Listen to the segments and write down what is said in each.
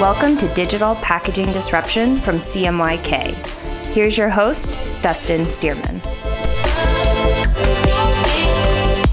Welcome to Digital Packaging Disruption from CMYK. Here's your host, Dustin Stearman.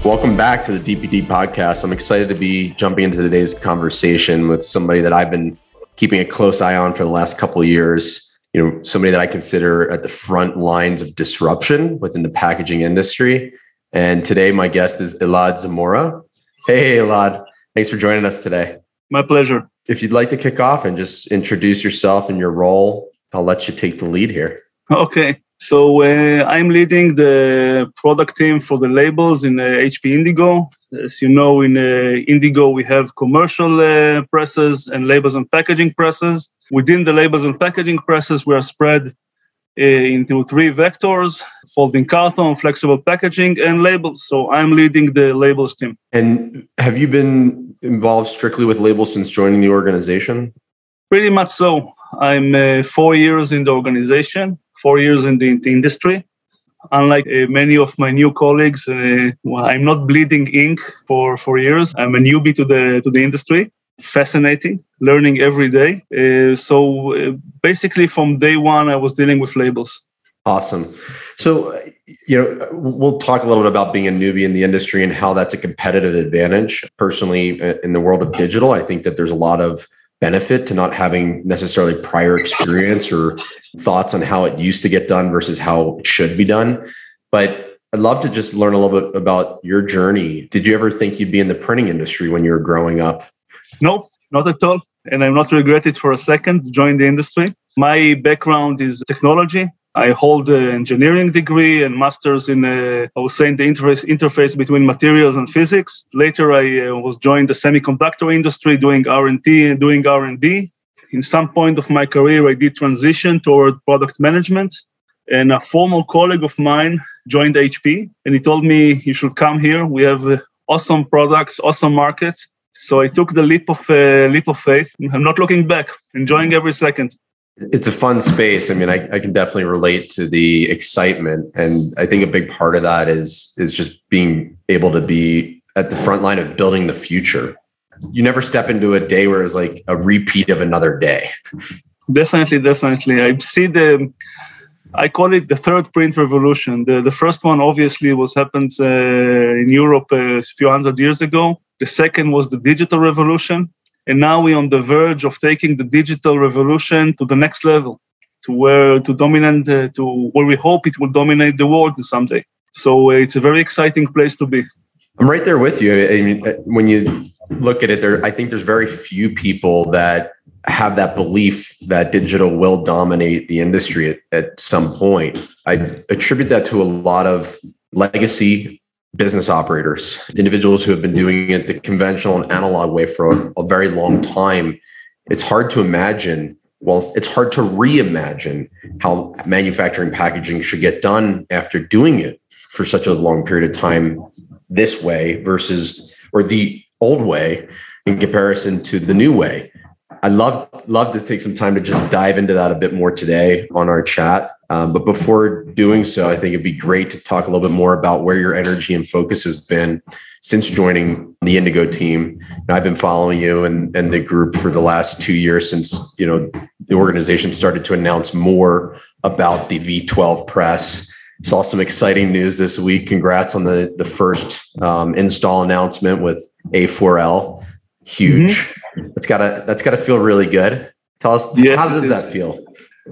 Welcome back to the DPD podcast. I'm excited to be jumping into today's conversation with somebody that I've been keeping a close eye on for the last couple of years. You know, somebody that I consider at the front lines of disruption within the packaging industry. And today, my guest is Elad Zmora. Hey, Elad. Thanks for joining us today. My pleasure. If you'd like to kick off and just introduce yourself and your role, I'll let you take the lead here. Okay. So uh, I'm leading the product team for the labels in uh, HP Indigo. As you know, in uh, Indigo, we have commercial uh, presses and labels and packaging presses. Within the labels and packaging presses, we are spread into three vectors folding carton, flexible packaging, and labels. So I'm leading the labels team. And have you been involved strictly with labels since joining the organization? Pretty much so. I'm uh, four years in the organization four years in the, in the industry. Unlike uh, many of my new colleagues, uh, well, I'm not bleeding ink for, four years. I'm a newbie to the to the industry. Fascinating, learning every day. Uh, so uh, basically, from day one, I was dealing with labels. Awesome. So, you know, we'll talk a little bit about being a newbie in the industry and how that's a competitive advantage. Personally, uh, in the world of digital, I think that there's a lot of benefit to not having necessarily prior experience or thoughts on how it used to get done versus how it should be done. But I'd love to just learn a little bit about your journey. Did you ever think you'd be in the printing industry when you were growing up? No, not at all. And I'm not regret it for a second, join the industry. My background is technology. I hold an engineering degree and masters in, uh, I was saying, the interface, interface between materials and physics. Later, I uh, was joined the semiconductor industry doing R&D and doing R&D. In some point of my career, I did transition toward product management. And a former colleague of mine joined HP and he told me, you should come here. We have uh, awesome products, awesome markets. So I took the leap of uh, leap of faith. I'm not looking back, enjoying every second it's a fun space. I mean, I, I, can definitely relate to the excitement, and I think a big part of that is is just being able to be at the front line of building the future. You never step into a day where it's like a repeat of another day. Definitely, definitely. I see the. I call it the third print revolution. The the first one obviously was happens uh, in Europe uh, a few hundred years ago. The second was the digital revolution, and now we're on the verge of taking the digital revolution to the next level, to where to dominate, uh, to where we hope it will dominate the world someday. So uh, it's a very exciting place to be. I'm right there with you. I mean, uh, when you look at it, there, I think there's very few people that have that belief that digital will dominate the industry at, at some point. I attribute that to a lot of legacy business operators, individuals who have been doing it the conventional and analog way for a, a, very long time. It's hard to imagine. Well, it's hard to reimagine how manufacturing packaging should get done after doing it for such a long period of time this way versus or the old way in comparison to the new way. I'd love love to take some time to just dive into that a bit more today on our chat. Um, but before doing so, I think it'd be great to talk a little bit more about where your energy and focus has been since joining the Indigo team. And I've been following you and, and the group for the last two years since you know the organization started to announce more about the V12 press. Saw some exciting news this week. Congrats on the the first um, install announcement with A4L. Huge. Mm-hmm that's gotta that's gotta feel really good. Tell us how does that feel?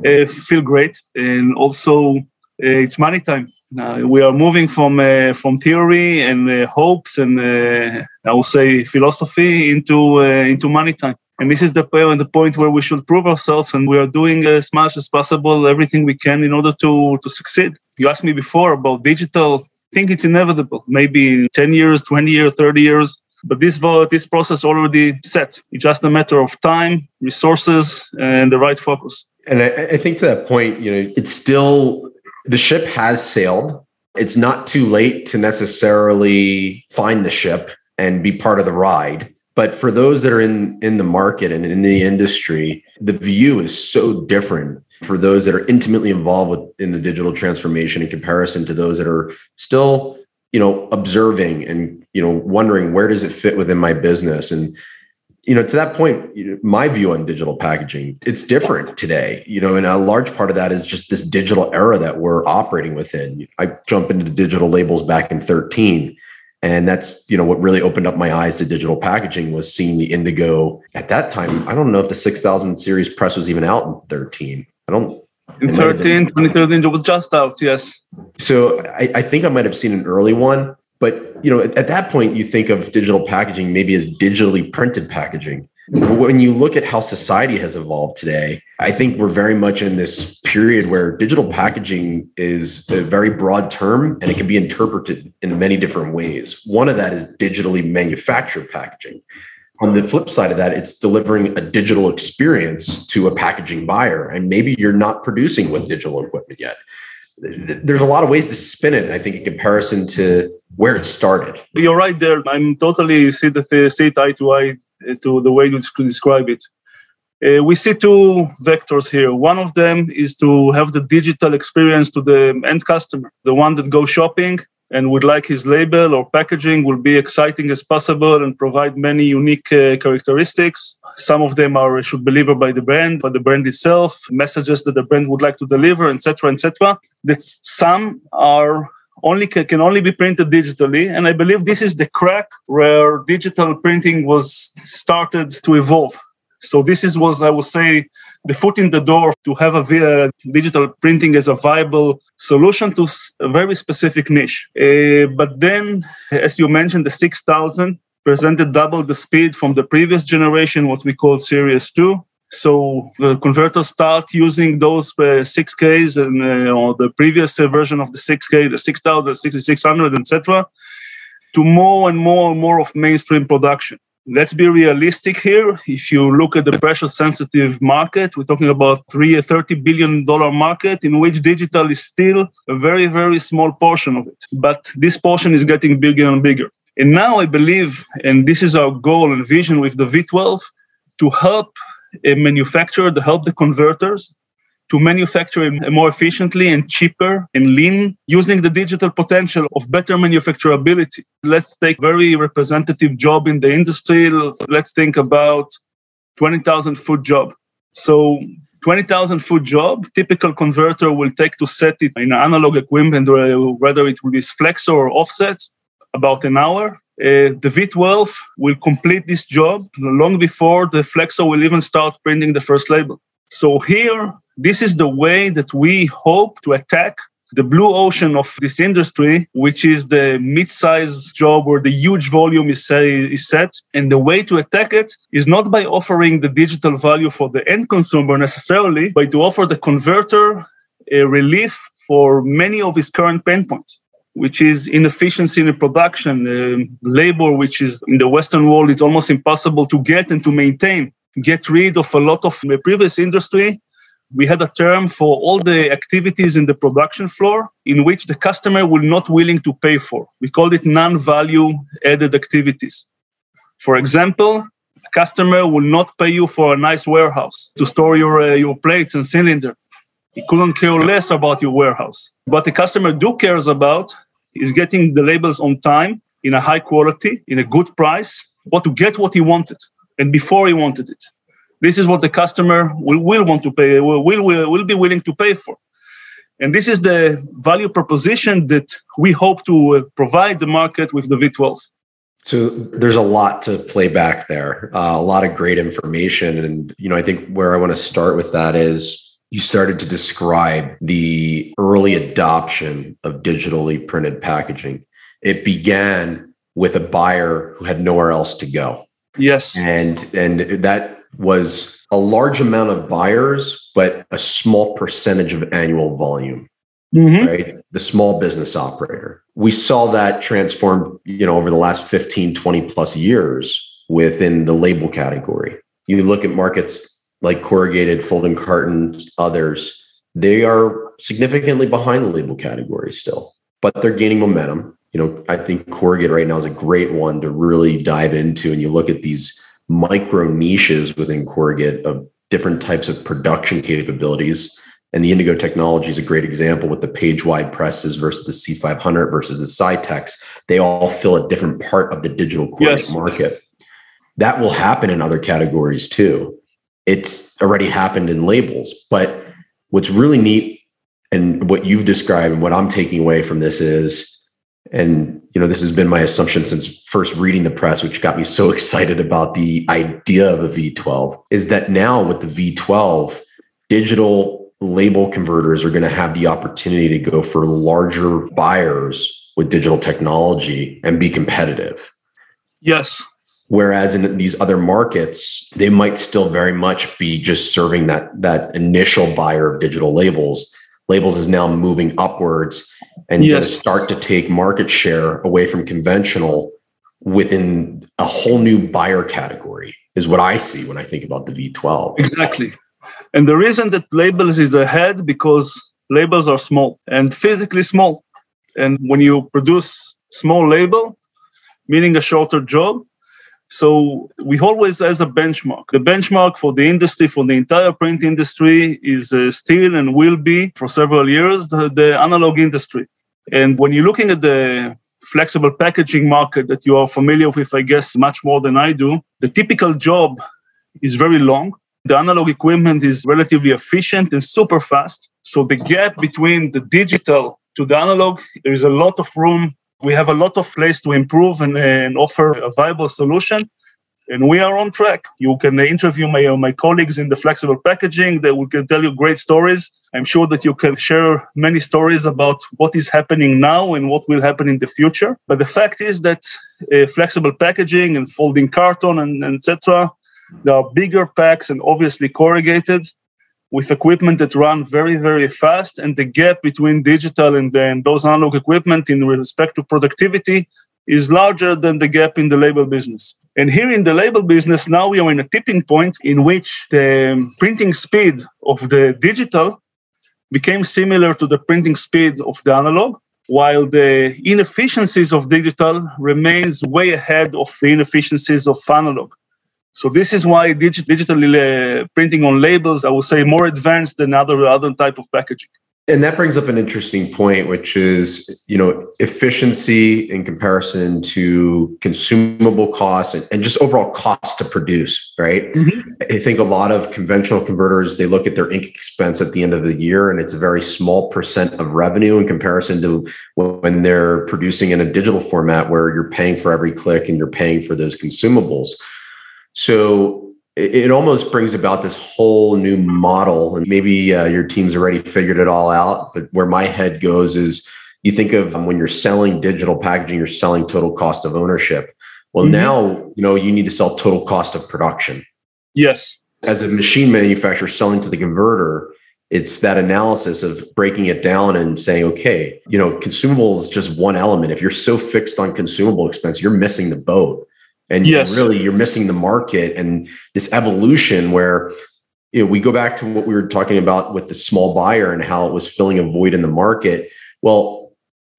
Uh, feel great, and also uh, it's money time. Now we are moving from uh, from theory and uh, hopes and uh, I will say philosophy into uh, into money time. And this is the point, the point where we should prove ourselves, and we are doing as much as possible everything we can in order to to succeed. You asked me before about digital. I think it's inevitable. Maybe 10 years, 20 years, 30 years, but this this process already set. It's just a matter of time, resources, and the right focus. And I, I think to that point, you know, it's still the ship has sailed. It's not too late to necessarily find the ship and be part of the ride. But for those that are in in the market and in the industry, the view is so different for those that are intimately involved with in the digital transformation in comparison to those that are still you know observing and you know wondering where does it fit within my business and you know, to that point, my view on digital packaging, it's different today. You know, and a large part of that is just this digital era that we're operating within. I jump into digital labels back in 13. And that's, you know, what really opened up my eyes to digital packaging was seeing the Indigo at that time. I don't know if the 6000 series press was even out in 13. I don't in 13, 2013, it was just out, yes. So I, I think I might have seen an early one, but you know, at, at, that point, you think of digital packaging maybe as digitally printed packaging. But when you look at how society has evolved today, I think we're very much in this period where digital packaging is a very broad term and it can be interpreted in many different ways. One of that is digitally manufactured packaging. On the flip side of that, it's delivering a digital experience to a packaging buyer. And maybe you're not producing with digital equipment yet there's a lot of ways to spin it. I think in comparison to where it started. You're right there. I'm totally see the see it eye to eye uh, to the way you describe it. Uh, we see two vectors here. One of them is to have the digital experience to the end customer, the one that goes shopping and would like his label or packaging will be exciting as possible and provide many unique uh, characteristics. Some of them are should be delivered by the brand, by the brand itself, messages that the brand would like to deliver, etc., etc. That some are only can only be printed digitally and i believe this is the crack where digital printing was started to evolve so this is was i would say the foot in the door to have a digital printing as a viable solution to a very specific niche. Uh, but then, as you mentioned, the 6000 presented double the speed from the previous generation, what we call Series 2. So the converters start using those uh, 6Ks and uh, or the previous uh, version of the 6K, the 6000, 6600, etc., to more and more and more of mainstream production let's be realistic here. If you look at the pressure sensitive market, we're talking about three thirty billion dollar market in which digital is still a very, very small portion of it. But this portion is getting bigger and bigger. And now I believe, and this is our goal and vision with the V12, to help a manufacturer, to help the converters to manufacture more efficiently and cheaper and lean using the digital potential of better manufacturability. Let's take very representative job in the industry. Let's think about 20,000 foot job. So 20,000 foot job, typical converter will take to set it in analog equipment, whether it will be flexo or offset, about an hour. Uh, the V12 will complete this job long before the flexo will even start printing the first label. So here, this is the way that we hope to attack the blue ocean of this industry, which is the mid-sized job where the huge volume is, is set. And the way to attack it is not by offering the digital value for the end consumer necessarily, but to offer the converter a relief for many of his current pain points which is inefficiency in production, uh, labor, which is in the Western world, it's almost impossible to get and to maintain get rid of a lot of the previous industry. We had a term for all the activities in the production floor in which the customer will not willing to pay for. We called it non-value added activities. For example, a customer will not pay you for a nice warehouse to store your, uh, your plates and cylinder. He couldn't care less about your warehouse. But the customer do cares about is getting the labels on time in a high quality, in a good price, or to get what he wanted and before he wanted it. This is what the customer will, will want to pay, will, will, will be willing to pay for. And this is the value proposition that we hope to uh, provide the market with the V12. So there's a lot to play back there, uh, a lot of great information. And, you know, I think where I want to start with that is you started to describe the early adoption of digitally printed packaging. It began with a buyer who had nowhere else to go. Yes. And and that was a large amount of buyers, but a small percentage of annual volume. Mm-hmm. Right. The small business operator. We saw that transform, you know, over the last 15, 20 plus years within the label category. You look at markets like corrugated, folding cartons, others, they are significantly behind the label category still, but they're gaining momentum you know, I think corrugate right now is a great one to really dive into. And you look at these micro niches within corrugate of different types of production capabilities. And the Indigo technology is a great example with the page wide presses versus the C500 versus the Scitex. They all fill a different part of the digital corrugate yes. market. that will happen in other categories too. It's already happened in labels. But what's really neat and what you've described and what I'm taking away from this is, and you know, this has been my assumption since first reading the press, which got me so excited about the idea of a V12, is that now with the V12, digital label converters are going to have the opportunity to go for larger buyers with digital technology and be competitive. Yes. Whereas in these other markets, they might still very much be just serving that that initial buyer of digital labels. Labels is now moving upwards and yes. start to take market share away from conventional within a whole new buyer category is what I see when I think about the V12. Exactly. And the reason that labels is ahead because labels are small and physically small. And when you produce small label, meaning a shorter job, so we always as a benchmark. The benchmark for the industry, for the entire print industry, is uh, still and will be for several years the, the analog industry. And when you're looking at the flexible packaging market that you are familiar with, I guess, much more than I do, the typical job is very long. The analog equipment is relatively efficient and super fast. So the gap between the digital to the analog, there is a lot of room we have a lot of place to improve and, and offer a viable solution and we are on track. You can interview my, uh, my colleagues in the flexible packaging. They will tell you great stories. I'm sure that you can share many stories about what is happening now and what will happen in the future. But the fact is that uh, flexible packaging and folding carton and, and etc. There are bigger packs and obviously corrugated with equipment that run very, very fast. And the gap between digital and then those analog equipment in respect to productivity is larger than the gap in the label business. And here in the label business, now we are in a tipping point in which the printing speed of the digital became similar to the printing speed of the analog while the inefficiencies of digital remains way ahead of the inefficiencies of analog so this is why digi- digital uh, printing on labels, I would say, more advanced than other other type of packaging. And that brings up an interesting point, which is, you know, efficiency in comparison to consumable costs and, and just overall cost to produce, right? Mm-hmm. I think a lot of conventional converters, they look at their ink expense at the end of the year, and it's a very small percent of revenue in comparison to when they're producing in a digital format where you're paying for every click and you're paying for those consumables. So it, it almost brings about this whole new model. And maybe uh, your team's already figured it all out. But where my head goes is you think of um, when you're selling digital packaging, you're selling total cost of ownership. Well, mm-hmm. now you know you need to sell total cost of production. Yes. As a machine manufacturer selling to the converter, it's that analysis of breaking it down and saying, okay, you know, consumable is just one element. If you're so fixed on consumable expense, you're missing the boat and yes. really you're missing the market and this evolution where you know we go back to what we were talking about with the small buyer and how it was filling a void in the market. Well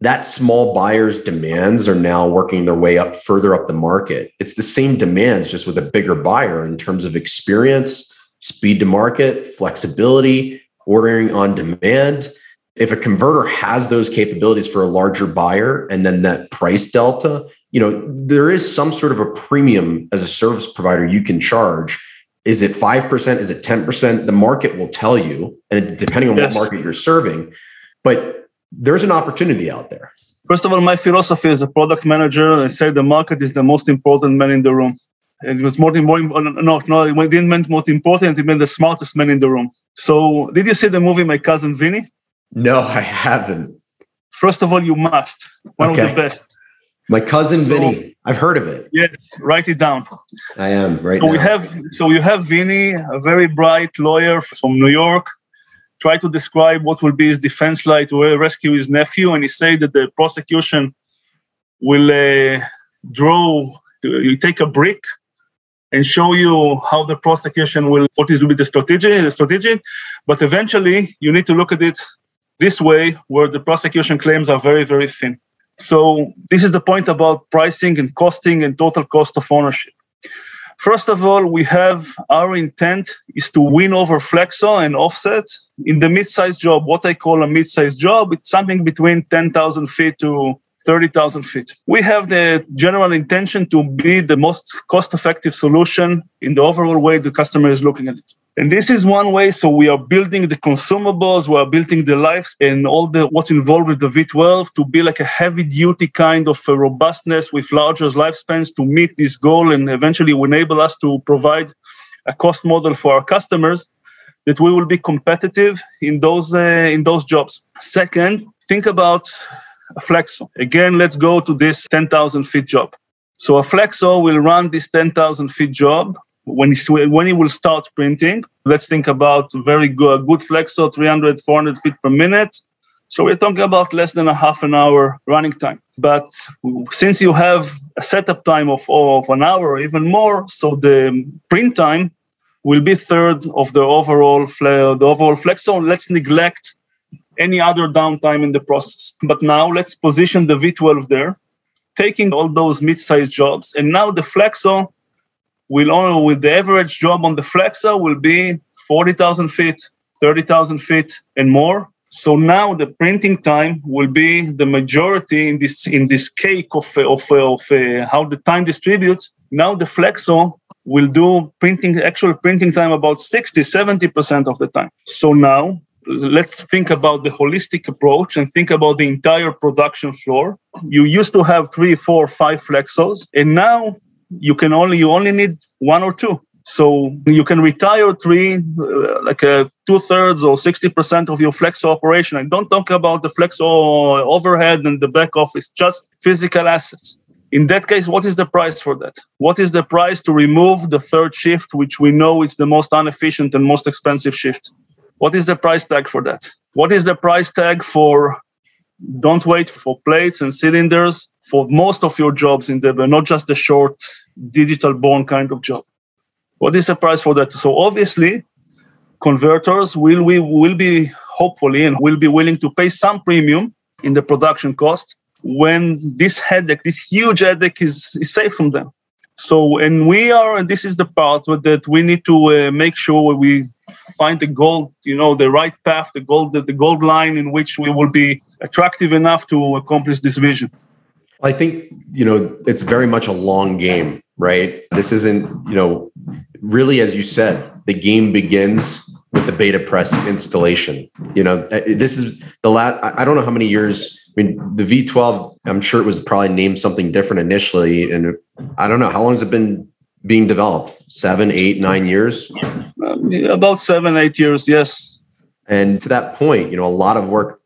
that small buyer's demands are now working their way up further up the market. It's the same demands just with a bigger buyer in terms of experience speed to market flexibility ordering on demand. If a converter has those capabilities for a larger buyer and then that price delta you know there is some sort of a premium as a service provider you can charge. Is it 5% is it 10% the market will tell you and depending on yes. what market you're serving. But there's an opportunity out there. First of all my philosophy as a product manager i say the market is the most important man in the room. And it was more, more no no it didn't mean most important it meant the smartest man in the room. So did you see the movie my cousin vinny? No i haven't. First of all you must. One okay. of the best my cousin so, Vinny. I've heard of it. Yeah, write it down. I am right so now. We have so you have Vinny, a very bright lawyer from New York, try to describe what will be his defense like to rescue his nephew, and he said that the prosecution will uh, draw. You take a brick and show you how the prosecution will what is will be the strategy, the strategy, but eventually you need to look at it this way, where the prosecution claims are very very thin. So this is the point about pricing and costing and total cost of ownership. First of all, we have our intent is to win over Flexo and Offset in the mid-sized job. What I call a mid-sized job, it's something between 10,000 feet to 30,000 feet. We have the general intention to be the most cost effective solution in the overall way the customer is looking at it. And this is one way. So we are building the consumables, we are building the life and all the what's involved with the V12 to be like a heavy duty kind of robustness with larger lifespans to meet this goal and eventually enable us to provide a cost model for our customers that we will be competitive in those uh, in those jobs. Second, think about a flexo. Again, let's go to this 10,000 feet job. So a flexo will run this 10,000 feet job when he, when he will start printing. Let's think about very good, good flexo, 300, 400 feet per minute. So we're talking about less than a half an hour running time. But since you have a setup time of, of an hour or even more, so the print time will be third of the overall the overall flexo. Let's neglect any other downtime in the process. But now let's position the V12 there, taking all those mid-sized jobs, and now the flexo will only with the average job on the flexo will be 40,000 feet, 30,000 feet, and more. So now the printing time will be the majority in this in this cake of of, of uh, how the time distributes. Now the flexo will do printing actual printing time about 60 70% of the time so now let's think about the holistic approach and think about the entire production floor you used to have three four five flexos and now you can only you only need one or two so you can retire three uh, like a two-thirds or 60% of your flexo operation i don't talk about the flexo overhead and the back office just physical assets in that case, what is the price for that? What is the price to remove the third shift, which we know is the most inefficient and most expensive shift? What is the price tag for that? What is the price tag for don't wait for plates and cylinders for most of your jobs in the not just the short digital born kind of job? What is the price for that? So obviously, converters will we will be hopefully and will be willing to pay some premium in the production cost when this headache, this huge headache, is, is safe from them. So, and we are, and this is the part that we need to uh, make sure we find the gold, you know, the right path, the gold, the, the gold line in which we will be attractive enough to accomplish this vision. I think, you know, it's very much a long game, right? This isn't, you know, really, as you said, the game begins with the beta press installation. You know, uh, this is the last, I don't know how many years I mean, the V12, I'm sure it was probably named something different initially. And I don't know, how long has it been being developed? Seven, eight, nine years? About seven, eight years, yes. And to that point, you know, a lot of work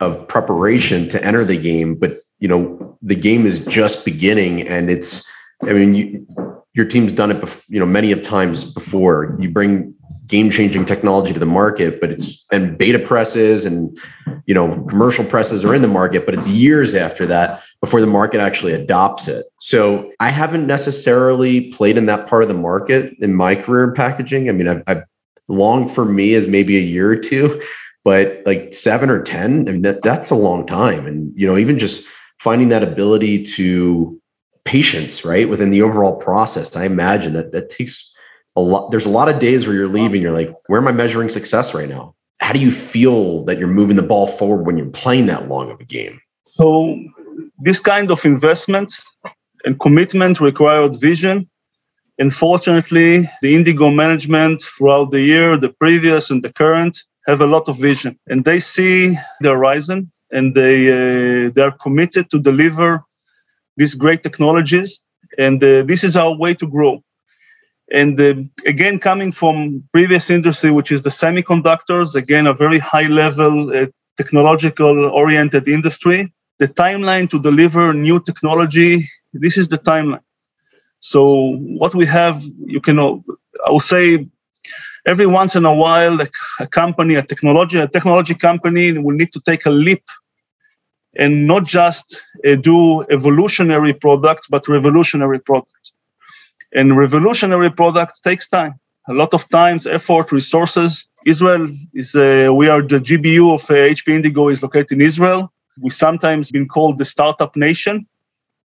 of preparation to enter the game, but, you know, the game is just beginning and it's, I mean, you, your team's done it, bef- you know, many of times before. You bring game changing technology to the market, but it's and beta presses and you know commercial presses are in the market, but it's years after that before the market actually adopts it. So I haven't necessarily played in that part of the market in my career in packaging. I mean, I've, I've long for me is maybe a year or two, but like seven or ten, I mean that that's a long time. And you know, even just finding that ability to patience right within the overall process, I imagine that that takes a lot there's a lot of days where you're leaving you're like where am i measuring success right now? How do you feel that you're moving the ball forward when you're playing that long of a game? So this kind of investment and commitment required vision. Unfortunately the indigo management throughout the year the previous and the current have a lot of vision. And they see the horizon and they uh, they are committed to deliver these great technologies and uh, this is our way to grow and uh, again, coming from previous industry, which is the semiconductors, again, a very high level uh, technological oriented industry, the timeline to deliver new technology, this is the timeline. So what we have, you can, I will say, every once in a while, a, a company, a technology, a technology company will need to take a leap and not just do evolutionary products, but revolutionary products. And revolutionary product takes time. A lot of times, effort, resources. Israel is, uh, we are the GBU of uh, HP Indigo is located in Israel. We sometimes been called the startup nation.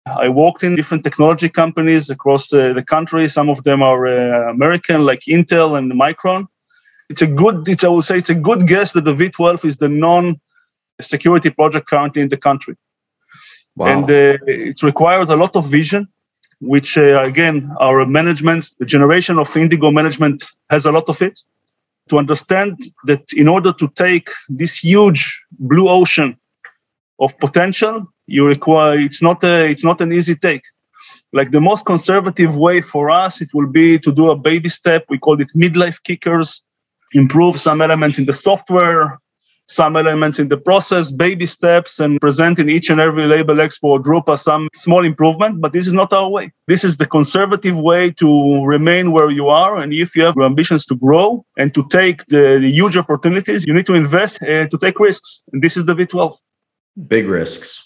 I worked in different technology companies across uh, the country. Some of them are uh, American, like Intel and Micron. It's a good, it's, I would say, it's a good guess that the V12 is the non-security project currently in the country. Wow. And uh, it requires a lot of vision, which uh, again, our management, the generation of Indigo management has a lot of it. To understand that in order to take this huge blue ocean of potential, you require it's not a, it's not an easy take. Like the most conservative way for us, it will be to do a baby step. We call it midlife kickers, improve some elements in the software, some elements in the process, baby steps, and presenting each and every label export group as some small improvement. But this is not our way. This is the conservative way to remain where you are. And if you have ambitions to grow and to take the, the huge opportunities, you need to invest and to take risks. And this is the V12. Big risks.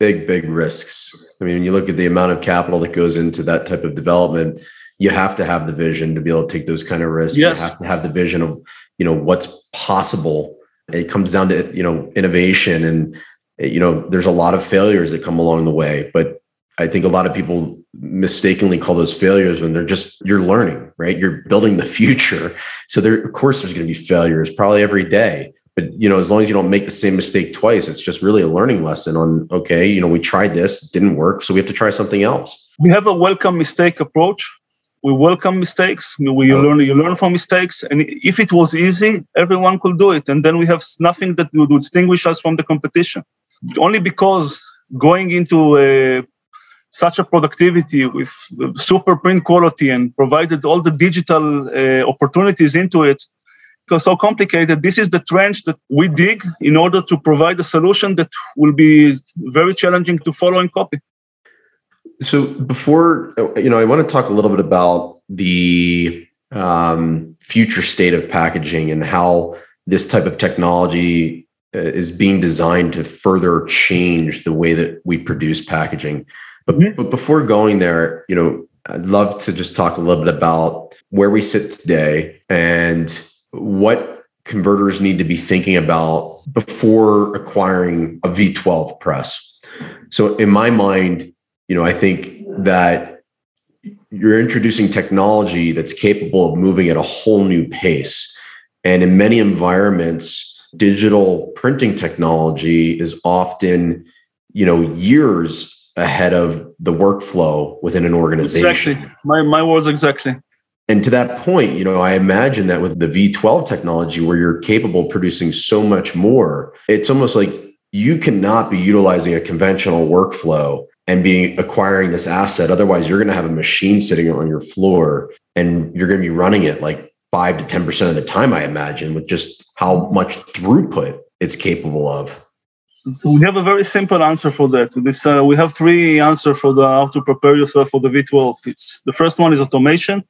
Big, big risks. I mean, when you look at the amount of capital that goes into that type of development, you have to have the vision to be able to take those kind of risks. Yes. You have to have the vision of you know what's possible. It comes down to you know innovation and you know there's a lot of failures that come along the way but i think a lot of people mistakenly call those failures when they're just you're learning right? You're building the future. So there of course there's going to be failures probably every day but you know as long as you don't make the same mistake twice it's just really a learning lesson on okay you know we tried this didn't work so we have to try something else. We have a welcome mistake approach we welcome mistakes we learn you learn from mistakes and if it was easy everyone could do it and then we have nothing that would distinguish us from the competition. Only because going into a, such a productivity with super print quality and provided all the digital uh, opportunities into it because so complicated. This is the trench that we dig in order to provide a solution that will be very challenging to follow and copy so before you know, I want to talk a little bit about the um, future state of packaging and how this type of technology uh, is being designed to further change the way that we produce packaging. But, mm-hmm. but before going there, you know, I'd love to just talk a little bit about where we sit today and what converters need to be thinking about before acquiring a V12 press. So in my mind, you know, I think that you're introducing technology that's capable of moving at a whole new pace. And in many environments, digital printing technology is often, you know, years ahead of the workflow within an organization. Exactly. My, my words exactly. And to that point, you know, I imagine that with the V12 technology where you're capable of producing so much more, it's almost like you cannot be utilizing a conventional workflow and being acquiring this asset. Otherwise, you're going to have a machine sitting on your floor and you're going to be running it like five to 10% of the time, I imagine, with just how much throughput it's capable of. So we have a very simple answer for that. This uh, we have three answers for the how to prepare yourself for the V12. It's the first one is automation,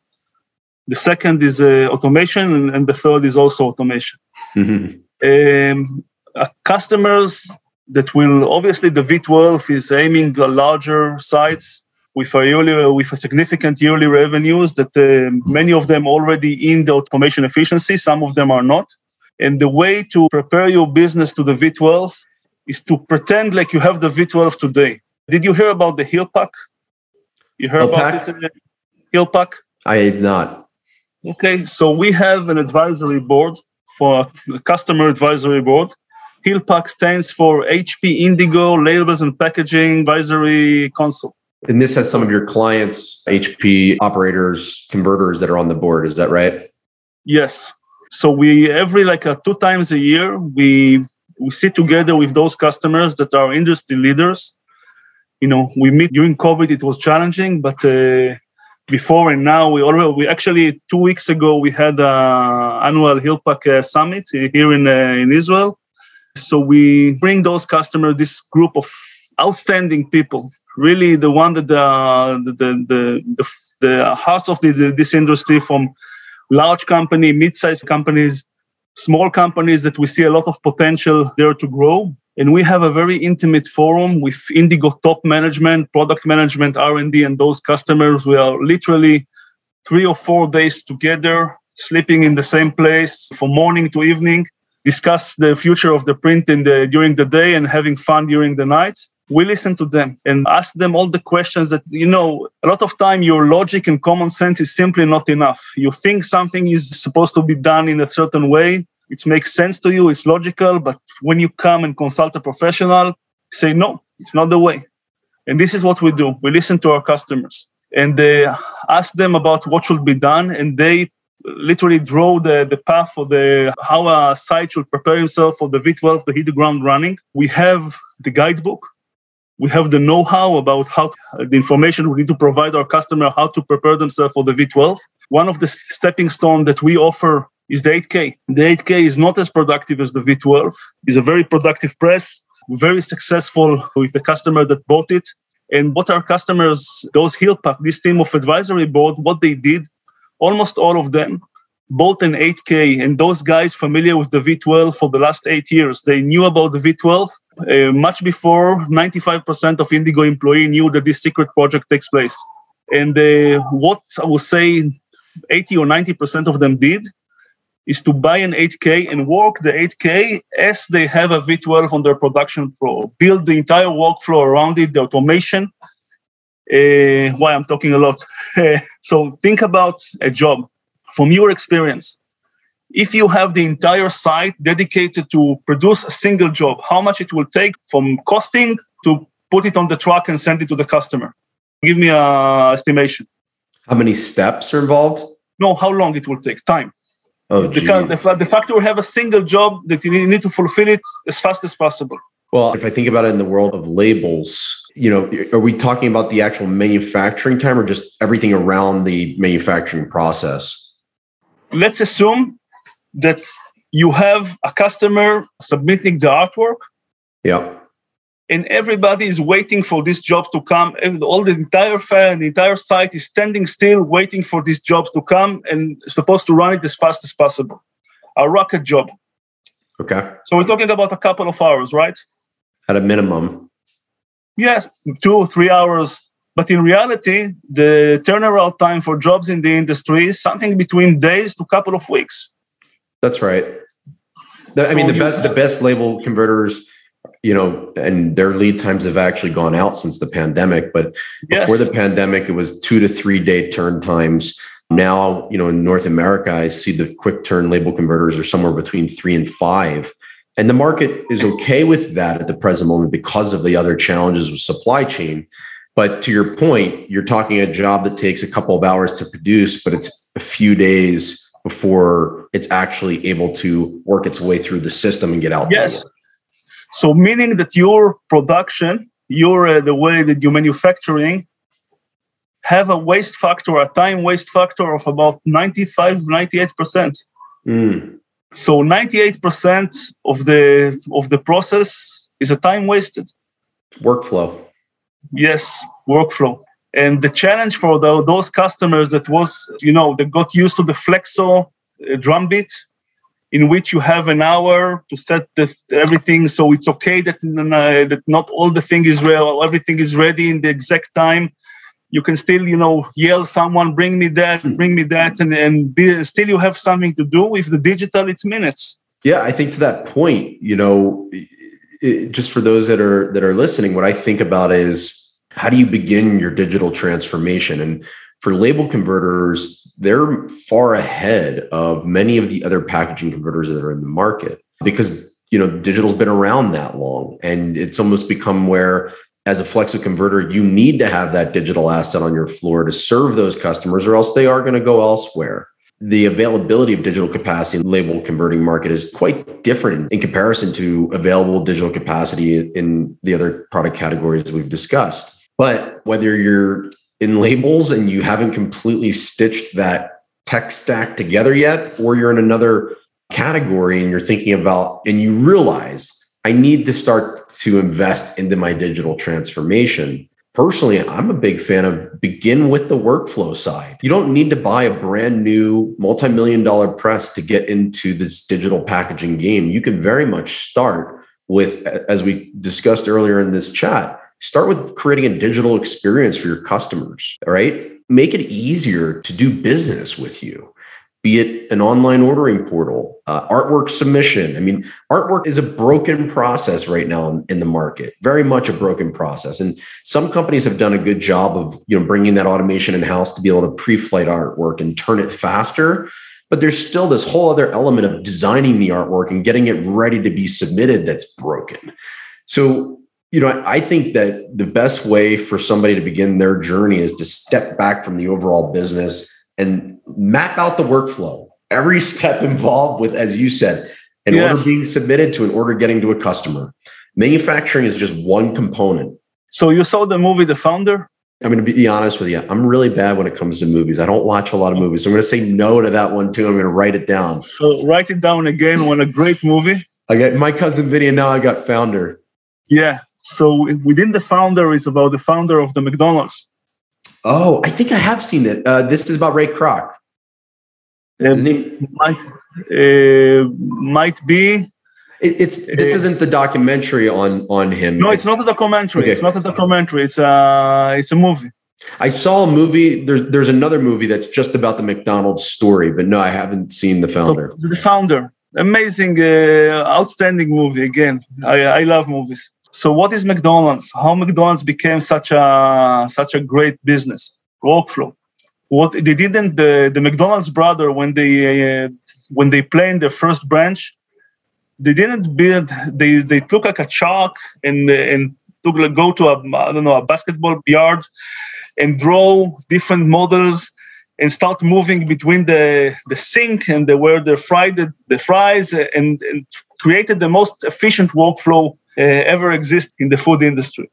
the second is uh, automation, and, and, the third is also automation. Mm-hmm. Um, uh, customers that will obviously the V12 is aiming larger sites with a yearly, with a significant yearly revenues that uh, many of them already in the automation efficiency, some of them are not. And the way to prepare your business to the V12 is to pretend like you have the V12 today. Did you hear about the Hillpack? You heard about it? Uh, Hillpack? I did not. Okay, so we have an advisory board for a customer advisory board Hillpack stands for HP Indigo Labels and Packaging Advisory Council. And this has some of your clients, HP operators, converters that are on the board. Is that right? Yes. So we every like uh, two times a year we we sit together with those customers that are industry leaders. You know, we meet during COVID. It was challenging, but uh, before and now we already we actually two weeks ago we had a annual Hillpack uh, summit here in uh, in Israel so we bring those customers, this group of outstanding people, really the one that uh, the the the the, the hearts of the, the, this industry from large company, mid-sized companies, small companies that we see a lot of potential there to grow. And we have a very intimate forum with Indigo top management, product management, R&D, and those customers. We are literally three or four days together, sleeping in the same place from morning to evening discuss the future of the print in the, during the day and having fun during the night we listen to them and ask them all the questions that you know a lot of time your logic and common sense is simply not enough you think something is supposed to be done in a certain way it makes sense to you it's logical but when you come and consult a professional say, no, it's not the way. And this is what we do. We listen to our customers and they ask them about what should be done. And they literally draw the, the path for the how a site should prepare himself for the V12 to hit the ground running. We have the guidebook. We have the know-how about how uh, the information we need to provide our customer how to prepare themselves for the V12. One of the stepping stone that we offer is the 8K. The 8K is not as productive as the V12. It's a very productive press, very successful with the customer that bought it. And what our customers, those Hillpack, this team of advisory board, what they did, almost all of them bought an 8K. And those guys familiar with the V12 for the last eight years, they knew about the V12 uh, much before 95% of Indigo employee knew that this secret project takes place. And uh, what I would say 80 or 90% of them did is to buy an 8K and work the 8K as they have a V12 on their production floor, build the entire workflow around it, the automation. Uh, why I'm talking a lot. so think about a job from your experience. If you have the entire site dedicated to produce a single job, how much it will take from costing to put it on the truck and send it to the customer? Give me a estimation. How many steps are involved? No, how long it will take? Time. Oh, the, the, the fact we have a single job that you need to fulfill it as fast as possible. Well, if I think about it in the world of labels, you know, are we talking about the actual manufacturing time or just everything around the manufacturing process? Let's assume that you have a customer submitting the artwork. Yeah. And everybody is waiting for this job to come. All the entire fan, the entire site is standing still, waiting for these jobs to come and supposed to run it as fast as possible. A rocket job. Okay. So we're talking about a couple of hours, right? At a minimum. Yes, two or three hours. But in reality, the turnaround time for jobs in the industry is something between days to a couple of weeks. That's right. The, so I mean, the, be- the best label converters you know, and their lead times have actually gone out since the pandemic. But yes. before the pandemic, it was two to three day turn times. Now, you know, in North America, I see the quick turn label converters are somewhere between three and five. And the market is okay with that at the present moment because of the other challenges with supply chain. But to your point, you're talking a job that takes a couple of hours to produce, but it's a few days before it's actually able to work its way through the system and get out. Yes. So meaning that your production, your uh, the way that you're manufacturing, have a waste factor, a time waste factor of about 95, 98%. Mm. So 98% of the of the process is a time wasted. Workflow. Yes, workflow. And the challenge for the, those customers that was, you know, they got used to the flexo uh, drum beat in which you have an hour to set the, everything so it's okay that, uh, that not all the thing is real everything is ready in the exact time you can still you know yell someone bring me that hmm. bring me that and, and be, still you have something to do with the digital it's minutes. Yeah i think to that point you know it, just for those that are that are listening what i think about is how do you begin your digital transformation? And for label converters they're far ahead of many of the other packaging converters that are in the market because you know digital's been around that long and it's almost become where as a flexo converter you need to have that digital asset on your floor to serve those customers or else they are going to go elsewhere. The availability of digital capacity in the label converting market is quite different in comparison to available digital capacity in the other product categories we've discussed. But whether you're in labels and you haven't completely stitched that tech stack together yet, or you're in another category and you're thinking about, and you realize I need to start to invest into my digital transformation. Personally, I'm a big fan of begin with the workflow side. You don't need to buy a brand new multi million dollar press to get into this digital packaging game. You can very much start with, as we discussed earlier in this chat, start with creating a digital experience for your customers, right? Make it easier to do business with you, be it an online ordering portal, uh, artwork submission. I mean, artwork is a broken process right now in, in the market, very much a broken process. And some companies have done a good job of, you know, bringing that automation in house to be able to pre-flight artwork and turn it faster but there's still this whole other element of designing the artwork and getting it ready to be submitted that's broken. So you know, I think that the best way for somebody to begin their journey is to step back from the overall business and map out the workflow. Every step involved with, as you said, an yes. order being submitted to an order getting to a customer. Manufacturing is just one component. So you saw the movie The Founder? I'm going to be honest with you. I'm really bad when it comes to movies. I don't watch a lot of movies. So I'm going to say no to that one too. I'm going to write it down. So write it down again. What a great movie. I got my cousin Vinny. Now I got Founder. Yeah. So within the Founder, it's about the founder of the McDonald's. Oh, I think I have seen it. Uh, this is about Ray Kroc. Uh, might, uh, might be. It, it's this uh, isn't the documentary on on him. No, it's, it's not a documentary. Okay. It's not a documentary. It's a it's a movie. I saw a movie. There's there's another movie that's just about the McDonald's story, but no, I haven't seen the founder. So the founder, amazing, uh, outstanding movie. Again, I I love movies. So what is McDonald's? How McDonald's became such a such a great business workflow? What they didn't the the McDonald's brother when they uh, when they planned their first branch they didn't build they they took like a chalk and and took like go to a I don't know a basketball yard and draw different models and start moving between the the sink and the where they fried the, the fries and, and created the most efficient workflow uh, ever exist in the food industry.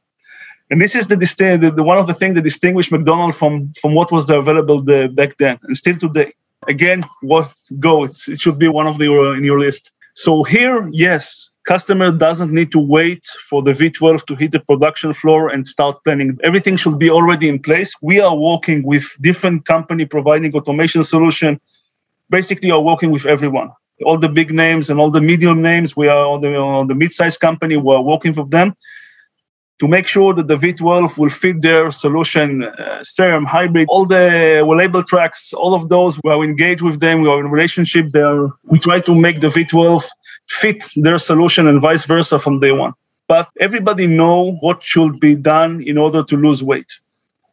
And this is the, the, the one of the things that distinguished McDonald's from from what was available the, back then and still today. Again, what goes? It should be one of the uh, in your list. So here, yes, customer doesn't need to wait for the V12 to hit the production floor and start planning. Everything should be already in place. We are working with different company providing automation solution. Basically, are working with everyone. All the big names and all the medium names. We are on the, on the mid-sized company. We are working with them to make sure that the V12 will fit their solution, uh, CERM, hybrid, all the Label Traxx, all of those. We are engaged with them. We are in relationship there. We try to make the V12 fit their solution and vice versa from day one. But everybody know what should be done in order to lose weight.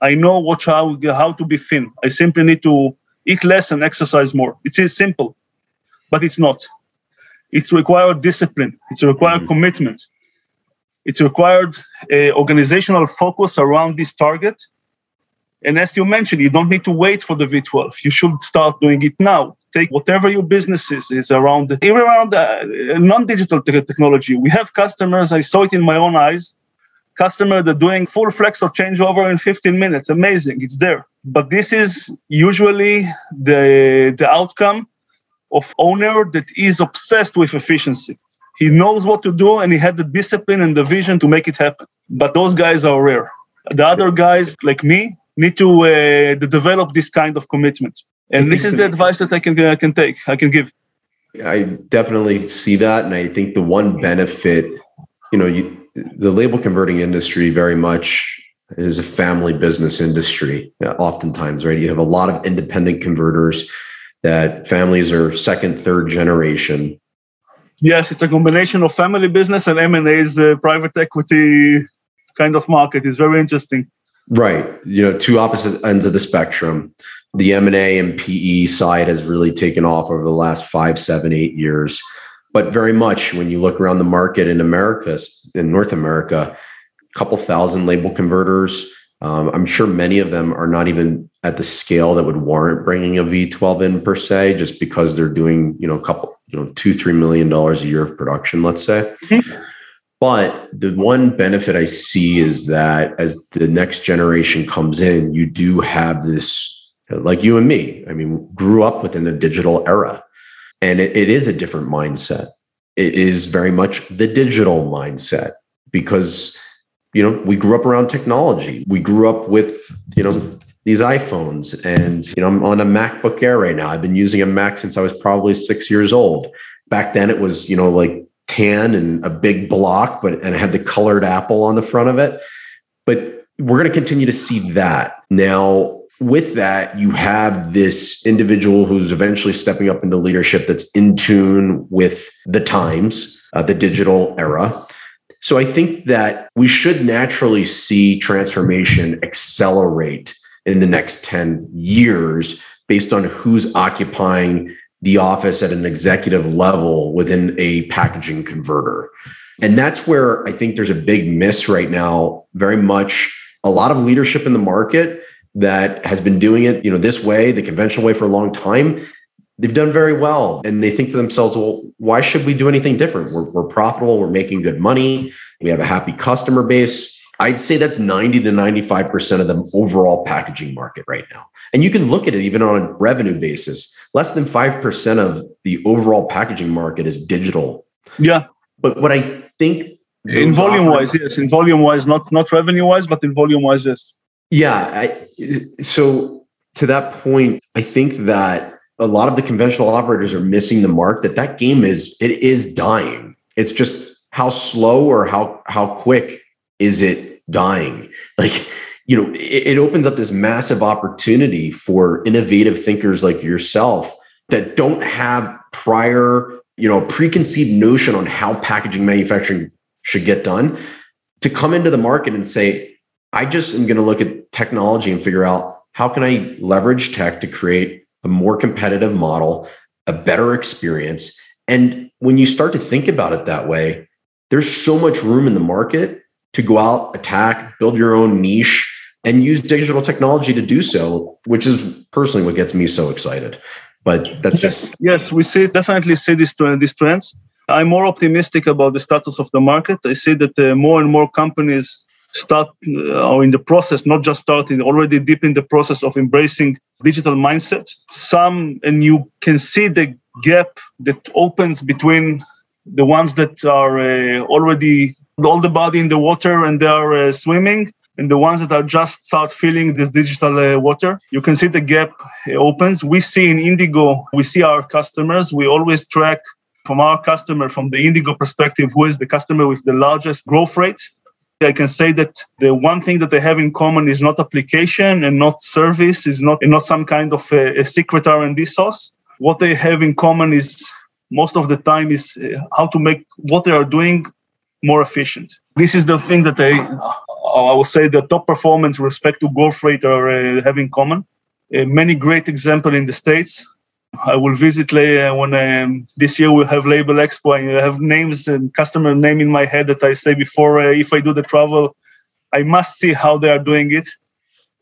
I know what how, how to be thin. I simply need to eat less and exercise more. It is simple, but it's not. It's required discipline. It's required mm-hmm. commitment it's required a organizational focus around this target. And as you mentioned, you don't need to wait for the V12. You should start doing it now. Take whatever your business is, is around, even around uh, non-digital technology. We have customers, I saw it in my own eyes, customer that are doing full flexo changeover in 15 minutes. Amazing, it's there. But this is usually the, the outcome of owner that is obsessed with efficiency. He knows what to do and he had the discipline and the vision to make it happen. But those guys are rare. The other guys, like me, need to uh, develop this kind of commitment. And this is the advice that I can I can take, I can give. I definitely see that, and I think the one benefit, you know, you, the label converting industry very much is a family business industry. Oftentimes, right? You have a lot of independent converters that families are second, third generation, yes, it's a combination of family business and M&A's uh, private equity kind of market. It's very interesting. Right. You know, two opposite ends of the spectrum. The M&A and PE side has really taken off over the last five, seven, eight years. But very much when you look around the market in America, in North America, a couple thousand label converters. Um, I'm sure many of them are not even at the scale that would warrant bringing a V12 in per se, just because they're doing, you know, a couple you know two three million dollars a year of production let's say mm-hmm. but the one benefit i see is that as the next generation comes in you do have this like you and me i mean grew up within a digital era and it, it is a different mindset it is very much the digital mindset because you know we grew up around technology we grew up with you know these iPhones. And, you know, I'm on a MacBook Air right now. I've been using a Mac since I was probably six years old. Back then it was, you know, like tan and a big block, but and it had the colored apple on the front of it. But we're going to continue to see that. Now, with that, you have this individual who's eventually stepping up into leadership that's in tune with the times, uh, the digital era. So I think that we should naturally see transformation accelerate in the next 10 years based on who's occupying the office at an executive level within a packaging converter. And that's where I think there's a big miss right now. Very much a lot of leadership in the market that has been doing it, you know, this way, the conventional way for a long time. They've done very well. And they think to themselves, well, why should we do anything different? We're, we're profitable, we're making good money, we have a happy customer base. I'd say that's 90 to 95% of the overall packaging market right now. And you can look at it even on a revenue basis. Less than 5% of the overall packaging market is digital. Yeah. But what I think in volume wise, yes. In volume wise, not not revenue wise, but in volume wise, yes. Yeah. I, so to that point, I think that a lot of the conventional operators are missing the mark that that game is it is dying. It's just how slow or how how quick is it dying? Like you know, it, it opens up this massive opportunity for innovative thinkers like yourself that don't have prior you know preconceived notion on how packaging manufacturing should get done to come into the market and say i just am going to look at technology and figure out how can i leverage tech to create a more competitive model a better experience. And when you start to think about it that way there's so much room in the market to go out attack build your own niche and use digital technology to do so which is personally what gets me so excited. But that's just yes we see definitely see these these trends. I'm more optimistic about the status of the market. I see that uh, more and more companies start uh, or in the process not just starting already deep in the process of embracing digital mindset. Some and you can see the gap that opens between the ones that are uh, already all the body in the water and they are uh, swimming and the ones that are just start feeling this digital uh, water. You can see the gap uh, opens. We see in indigo we see our customers. We always track from our customer from the indigo perspective who is the customer with the largest growth rate i can say that the one thing that they have in common is not application and not service is not not some kind of a, a secret r&d sauce what they have in common is most of the time is uh, how to make what they are doing more efficient this is the thing that they I will say the top performance respect to growth rate are uh, having common. Uh, many great example in the states. I will visit uh, when um, this year we'll have Labelexpo. I have names and customer name in my head that I say before uh, if I do the travel, I must see how they are doing it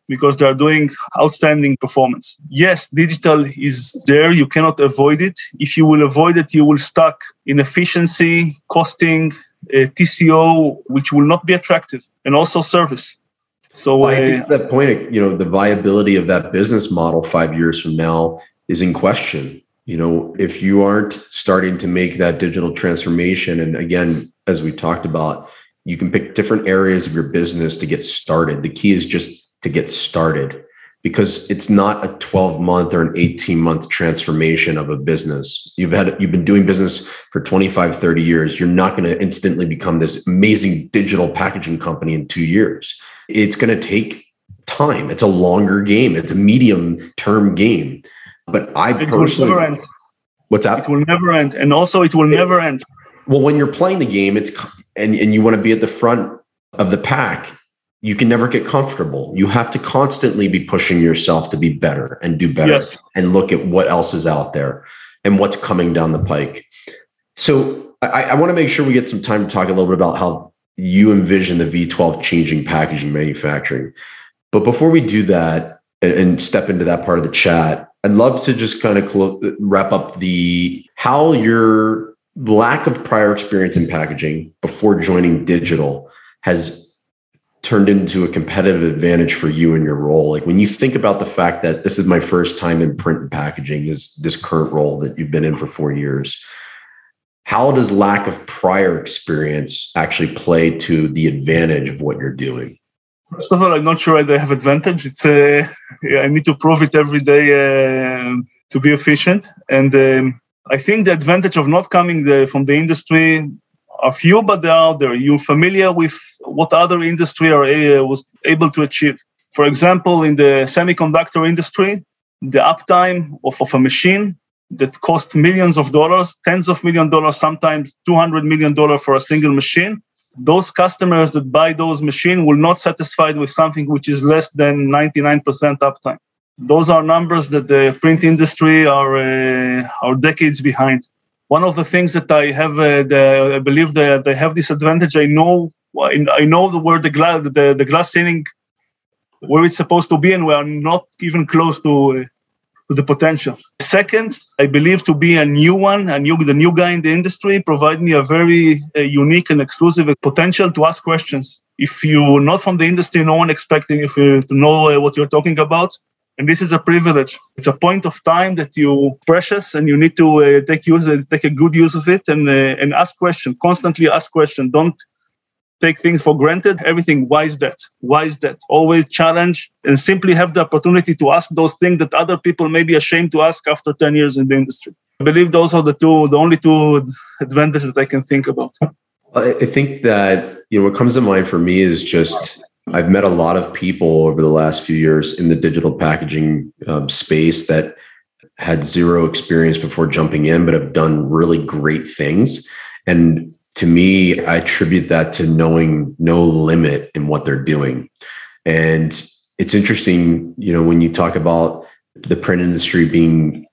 because they are doing outstanding performance. Yes, digital is there. You cannot avoid it. If you will avoid it, you will stuck in efficiency, costing, uh, TCO, which will not be attractive, and also service. So well, I think uh, that point, you know, the viability of that business model five years from now is in question. You know, if you aren't starting to make that digital transformation, and again, as we talked about, you can pick different areas of your business to get started. The key is just to get started because it's not a 12 month or an 18 month transformation of a business. You've had you've been doing business for 25 30 years. You're not going to instantly become this amazing digital packaging company in 2 years. It's going to take time. It's a longer game. It's a medium term game but i it personally what's that it will never end and also it will it, never end well when you're playing the game it's and and you want to be at the front of the pack you can never get comfortable. You have to constantly be pushing yourself to be better and do better yes. and look at what else is out there and what's coming down the pike. So I, I want to make sure we get some time to talk a little bit about how you envision the V12 changing packaging manufacturing. But before we do that and, and step into that part of the chat, I'd love to just kind of clo- wrap up the how your lack of prior experience in packaging before joining digital has turned into a competitive advantage for you in your role. Like when you think about the fact that this is my first time in print and packaging is this current role that you've been in for four years how does lack of prior experience actually play to the advantage of what you're doing first of all i'm not sure i have advantage it's uh, i need to prove it every day uh, to be efficient and um, i think the advantage of not coming the, from the industry are few, but they're out there. You're familiar with what other industry are uh, was able to achieve. For example, in the semiconductor industry, the uptime of, of a machine that cost millions of dollars, tens of million dollars, sometimes 200 million dollars for a single machine. Those customers that buy those machines will not satisfied with something which is less than 99% uptime. Those are numbers that the print industry are uh, are decades behind one of the things that I have, uh, the, I believe that they have this advantage. I know, I know the where the glass, the, the glass ceiling, where it's supposed to be, and we are not even close to uh, to the potential. Second, I believe to be a new one, a new the new guy in the industry, provide me a very uh, unique and exclusive potential to ask questions. If you're not from the industry, no one expecting you to know uh, what you're talking about. And this is a privilege. It's a point of time that you precious, and you need to uh, take use, uh, take a good use of it, and uh, and ask question. Constantly ask question. Don't take things for granted. Everything. Why is that? Why is that? Always challenge and simply have the opportunity to ask those things that other people may be ashamed to ask after ten years in the industry. I believe those are the two, the only two advantages that I can think about. I think that you know what comes to mind for me is just I've met a lot of people over the last few years in the digital packaging um, space that had zero experience before jumping in, but have done really great things. And to me, I attribute that to knowing no limit in what they're doing. And it's interesting, you know, when you talk about the print industry being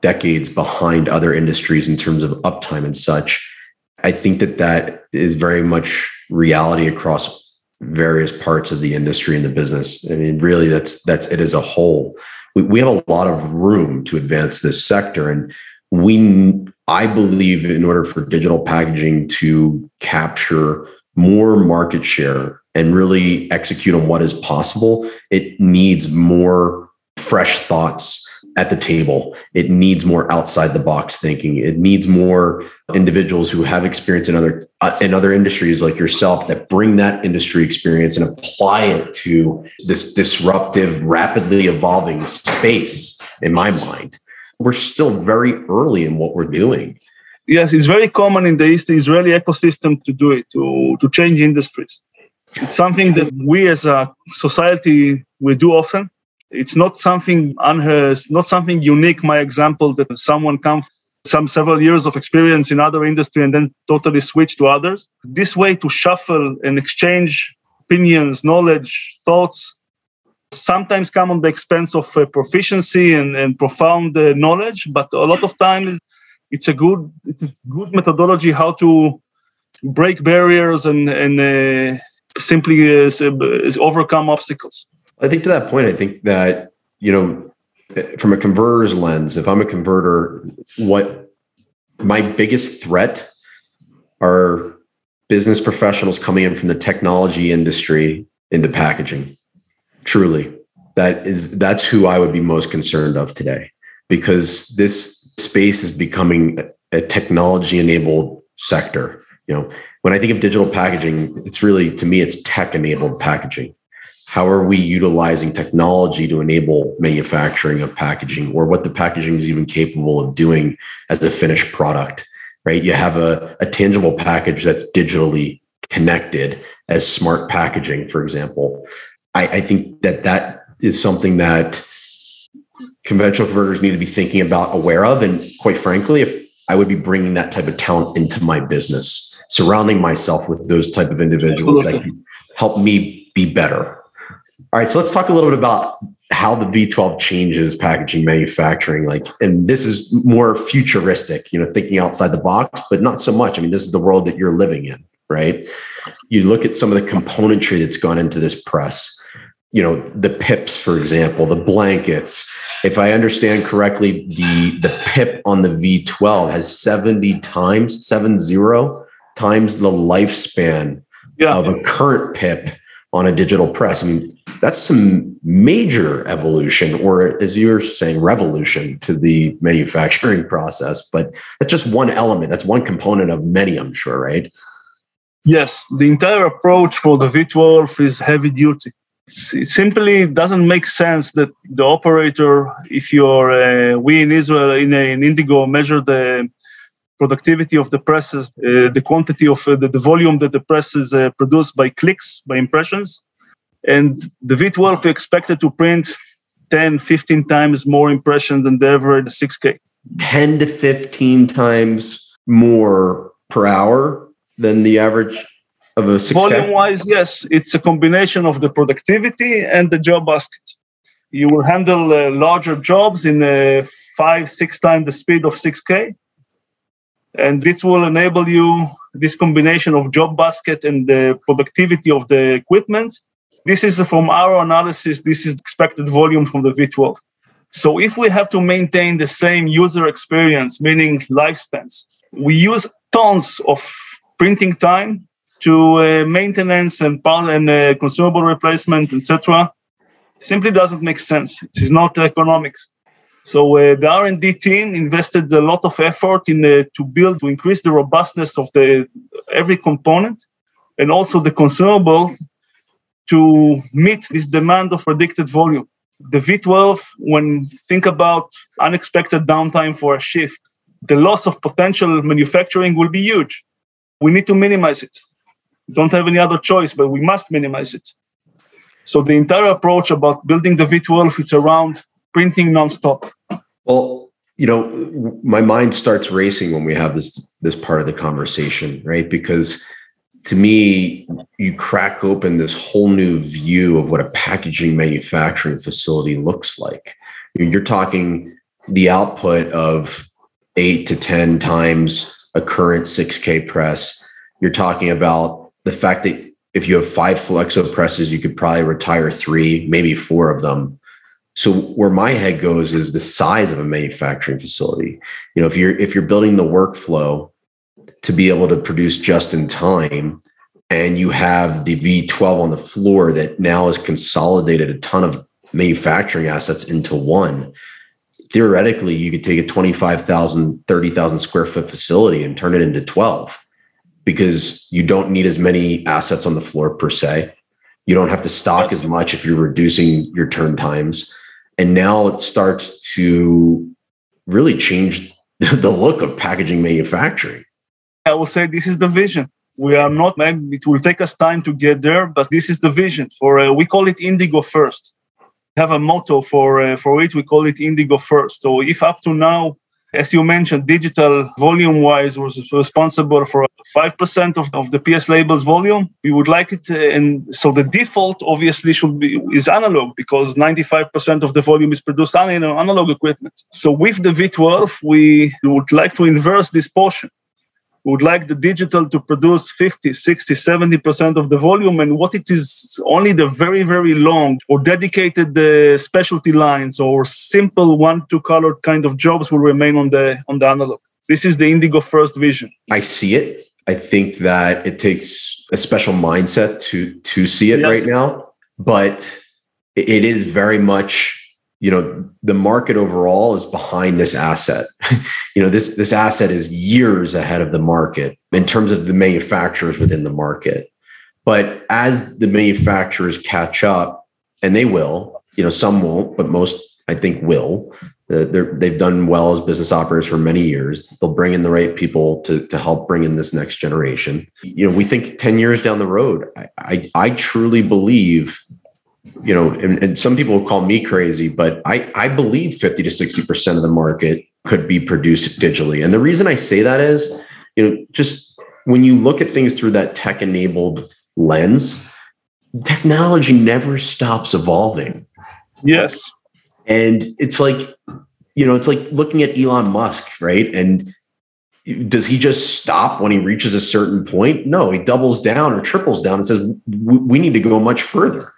decades behind other industries in terms of uptime and such, I think that that is very much reality across various parts of the industry and the business. I mean, really, that's that's it as a whole. We, we have a lot of room to advance this sector, and we, I believe, in order for digital packaging to capture more market share and really execute on what is possible, it needs more fresh thoughts at the table. It needs more outside the box thinking. It needs more individuals who have experience in other uh, in other industries like yourself that bring that industry experience and apply it to this disruptive, rapidly evolving space. In my mind, we're still very early in what we're doing. Yes, it's very common in the Israeli ecosystem to do it to to change industries. It's something that we as a society we do often it's not something unheard, not something unique. My example that someone comes some several years of experience in other industry and then totally switch to others. This way to shuffle and exchange opinions, knowledge, thoughts, sometimes come on the expense of uh, proficiency and, and profound uh, knowledge, but a lot of time it's a good it's a good methodology how to break barriers and and uh, simply uh, overcome obstacles. I think to that point, I think that, you know, from a converter's lens, if I'm a converter, what my biggest threat are business professionals coming in from the technology industry into packaging. Truly. That is that's who I would be most concerned of today because this space is becoming a, technology enabled sector. You know, when I think of digital packaging, it's really to me it's tech enabled packaging how are we utilizing technology to enable manufacturing of packaging or what the packaging is even capable of doing as a finished product right you have a, a tangible package that's digitally connected as smart packaging for example I, I think that that is something that conventional converters need to be thinking about aware of and quite frankly if i would be bringing that type of talent into my business surrounding myself with those type of individuals Absolutely. that can help me be better all right, so let's talk a little bit about how the V12 changes packaging manufacturing. Like, and this is more futuristic, you know, thinking outside the box, but not so much. I mean, this is the world that you're living in, right? You look at some of the componentry that's gone into this press. You know, the pips, for example, the blankets. If I understand correctly, the the pip on the V12 has 70 times, seven zero times the lifespan yeah. of a current pip on a digital press. I mean, that's some major evolution, or as you were saying, revolution to the manufacturing process. But that's just one element. That's one component of many, I'm sure, right? Yes, the entire approach for the V12 is heavy duty. It simply doesn't make sense that the operator, if you're, uh, we in Israel, in, a, in Indigo, measure the productivity of the presses, uh, the quantity of uh, the, the, volume that the presses uh, produce by clicks, by impressions. And the V12 expected to print 10, 15 times more impressions than the average 6K. 10 to 15 times more per hour than the average of a 6K? Volume wise, yes. It's a combination of the productivity and the job basket. You will handle uh, larger jobs in uh, five, six times the speed of 6K And this will enable you this combination of job basket and the productivity of the equipment. This is from our analysis, this is expected volume from the V12. So if we have to maintain the same user experience, meaning lifespans, we use tons of printing time to uh, maintenance and part and uh, consumable replacement, etc. Simply doesn't make sense. It is not economics. So uh, the R&D team invested a lot of effort in uh, to build to increase the robustness of the every component, and also the consumable to meet this demand of predicted volume. The V12, when think about unexpected downtime for a shift, the loss of potential manufacturing will be huge. We need to minimize it. Don't have any other choice, but we must minimize it. So the entire approach about building the V12 it's around printing nonstop. Well, you know, my mind starts racing when we have this this part of the conversation, right? Because to me, you crack open this whole new view of what a packaging manufacturing facility looks like. You're talking the output of eight to 10 times a current 6K press. You're talking about the fact that if you have five flexo presses, you could probably retire three, maybe four of them. So where my head goes is the size of a manufacturing facility. You know, if you're if you're building the workflow to be able to produce just in time and you have the V12 on the floor that now has consolidated a ton of manufacturing assets into one, theoretically you could take a 25,000, 30,000 square foot facility and turn it into 12 because you don't need as many assets on the floor per se. You don't have to stock as much if you're reducing your turn times. And now it starts to really change the look of packaging manufacturing. I will say this is the vision. We are not, maybe it will take us time to get there, but this is the vision for, uh, we call it Indigo First have a motto for uh, for it. We call it Indigo First. So if up to now, as you mentioned, digital volume wise was responsible for five percent of, of the PS labels volume, we would like it. Uh, and so the default obviously should be is analog because ninety five percent of the volume is produced on analog equipment. So with the V12, we would like to inverse this portion would like the digital to produce 50, 60, 70% of the volume. And what it is only the very, very long or dedicated uh, specialty lines or simple one, two colored kind of jobs will remain on the, on the analog. This is the Indigo first vision. I see it. I think that it takes a special mindset to, to see it yes. right now, but it is very much you know the market overall is behind this asset. You know this this asset is years ahead of the market in terms of the manufacturers within the market. But as the manufacturers catch up and they will you know some won't but most i think will uh, they've done well as business operators for many years. They'll bring in the right people to, to help bring in this next generation. You know we think 10 years down the road I, I, I truly believe you know, and, and, some people call me crazy, but I, I believe 50 to 60% of the market could be produced digitally. And the reason I say that is, you know, just when you look at things through that tech enabled lens, technology never stops evolving. Yes. And it's like, you know, it's like looking at Elon Musk, right? And does he just stop when he reaches a certain point? No, he doubles down or triples down and says, we need to go much further.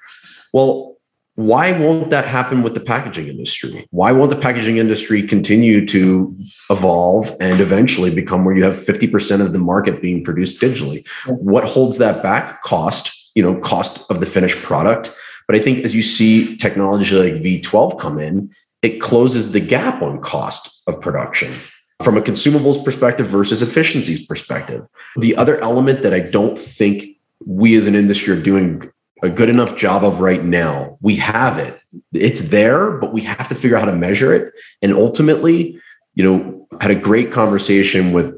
Well, why won't that happen with the packaging industry? Why won't the packaging industry continue to evolve and eventually become where you have 50% of the market being produced digitally? What holds that back? Cost, you know, cost of the finished product. But I think as you see technology like V12 come in, it closes the gap on cost of production from a consumables perspective versus efficiencies perspective. The other element that I don't think we as an industry are doing a good enough job of right now. We have it. It's there, but we have to figure out how to measure it. And ultimately, you know, I had a great conversation with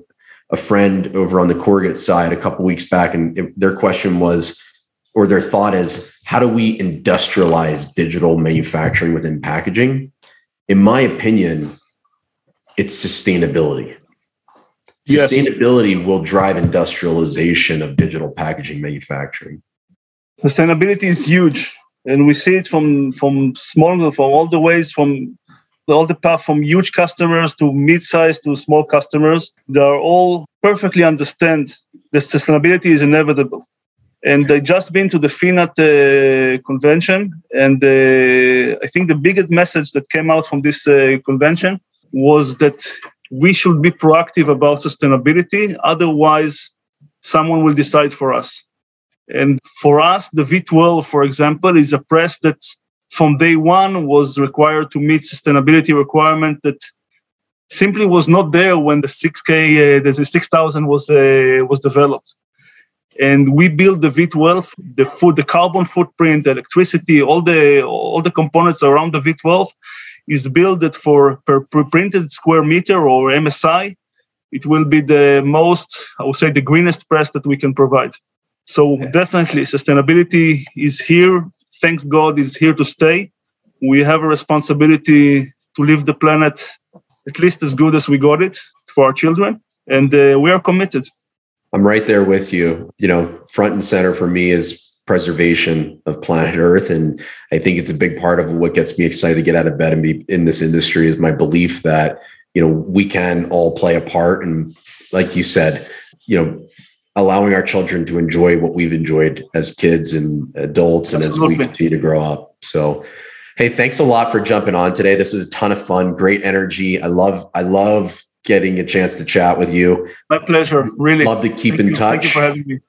a friend over on the corrugate side a couple weeks back, and their question was, or their thought is, how do we industrialize digital manufacturing within packaging? In my opinion, it's sustainability. Yes. Sustainability will drive industrialization of digital packaging manufacturing sustainability is huge and we see it from from small from all the ways from all the path from huge customers to mid-sized to small customers, they are all perfectly understand that sustainability is inevitable. And I just been to the FINAT uh, convention, and uh, I think the biggest message that came out from this uh, convention was that we should be proactive about sustainability. Otherwise, someone will decide for us. And for us, the V12, for example, is a press that from day one was required to meet sustainability requirement that simply was not there when the 6K, uh, the 6000 was uh, was developed. And we built the V12, the food, the carbon footprint, the electricity, all the all the components around the V12 is built for per, per printed square meter or MSI, it will be the most, I would say, the greenest press that we can provide. So definitely, sustainability is here. Thanks God, is here to stay. We have a responsibility to leave the planet at least as good as we got it for our children, and uh, we are committed. I'm right there with you. You know, front and center for me is preservation of planet Earth, and I think it's a big part of what gets me excited to get out of bed and be in this industry. Is my belief that you know we can all play a part, and like you said, you know allowing our children to enjoy what we've enjoyed as kids and adults and Absolutely. as we continue to grow up. So hey, thanks a lot for jumping on today. This was a ton of fun, great energy. I love I love getting a chance to chat with you. My pleasure. Really. Love to keep Thank in you. touch. Thank you for having me.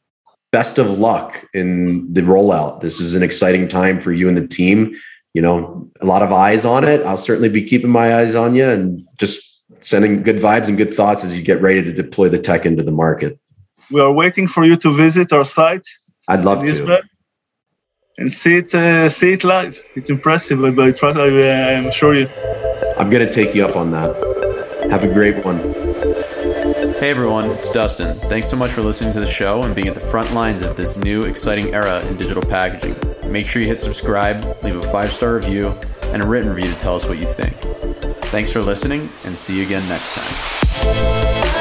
Best of luck in the rollout. This is an exciting time for you and the team. You know, a lot of eyes on it. I'll certainly be keeping my eyes on you and just sending good vibes and good thoughts as you get ready to deploy the tech into the market we are waiting for you to visit our site. I'd love to. And see it, uh, see it live. It's impressive. I, trust. I, I'm sure you. I'm gonna take you up on that. Have a great one. Hey everyone, it's Dustin. Thanks so much for listening to the show and being at the front lines of this new exciting era in digital packaging. Make sure you hit subscribe, leave a five star review, and a written review to tell us what you think. Thanks for listening, and see you again next time.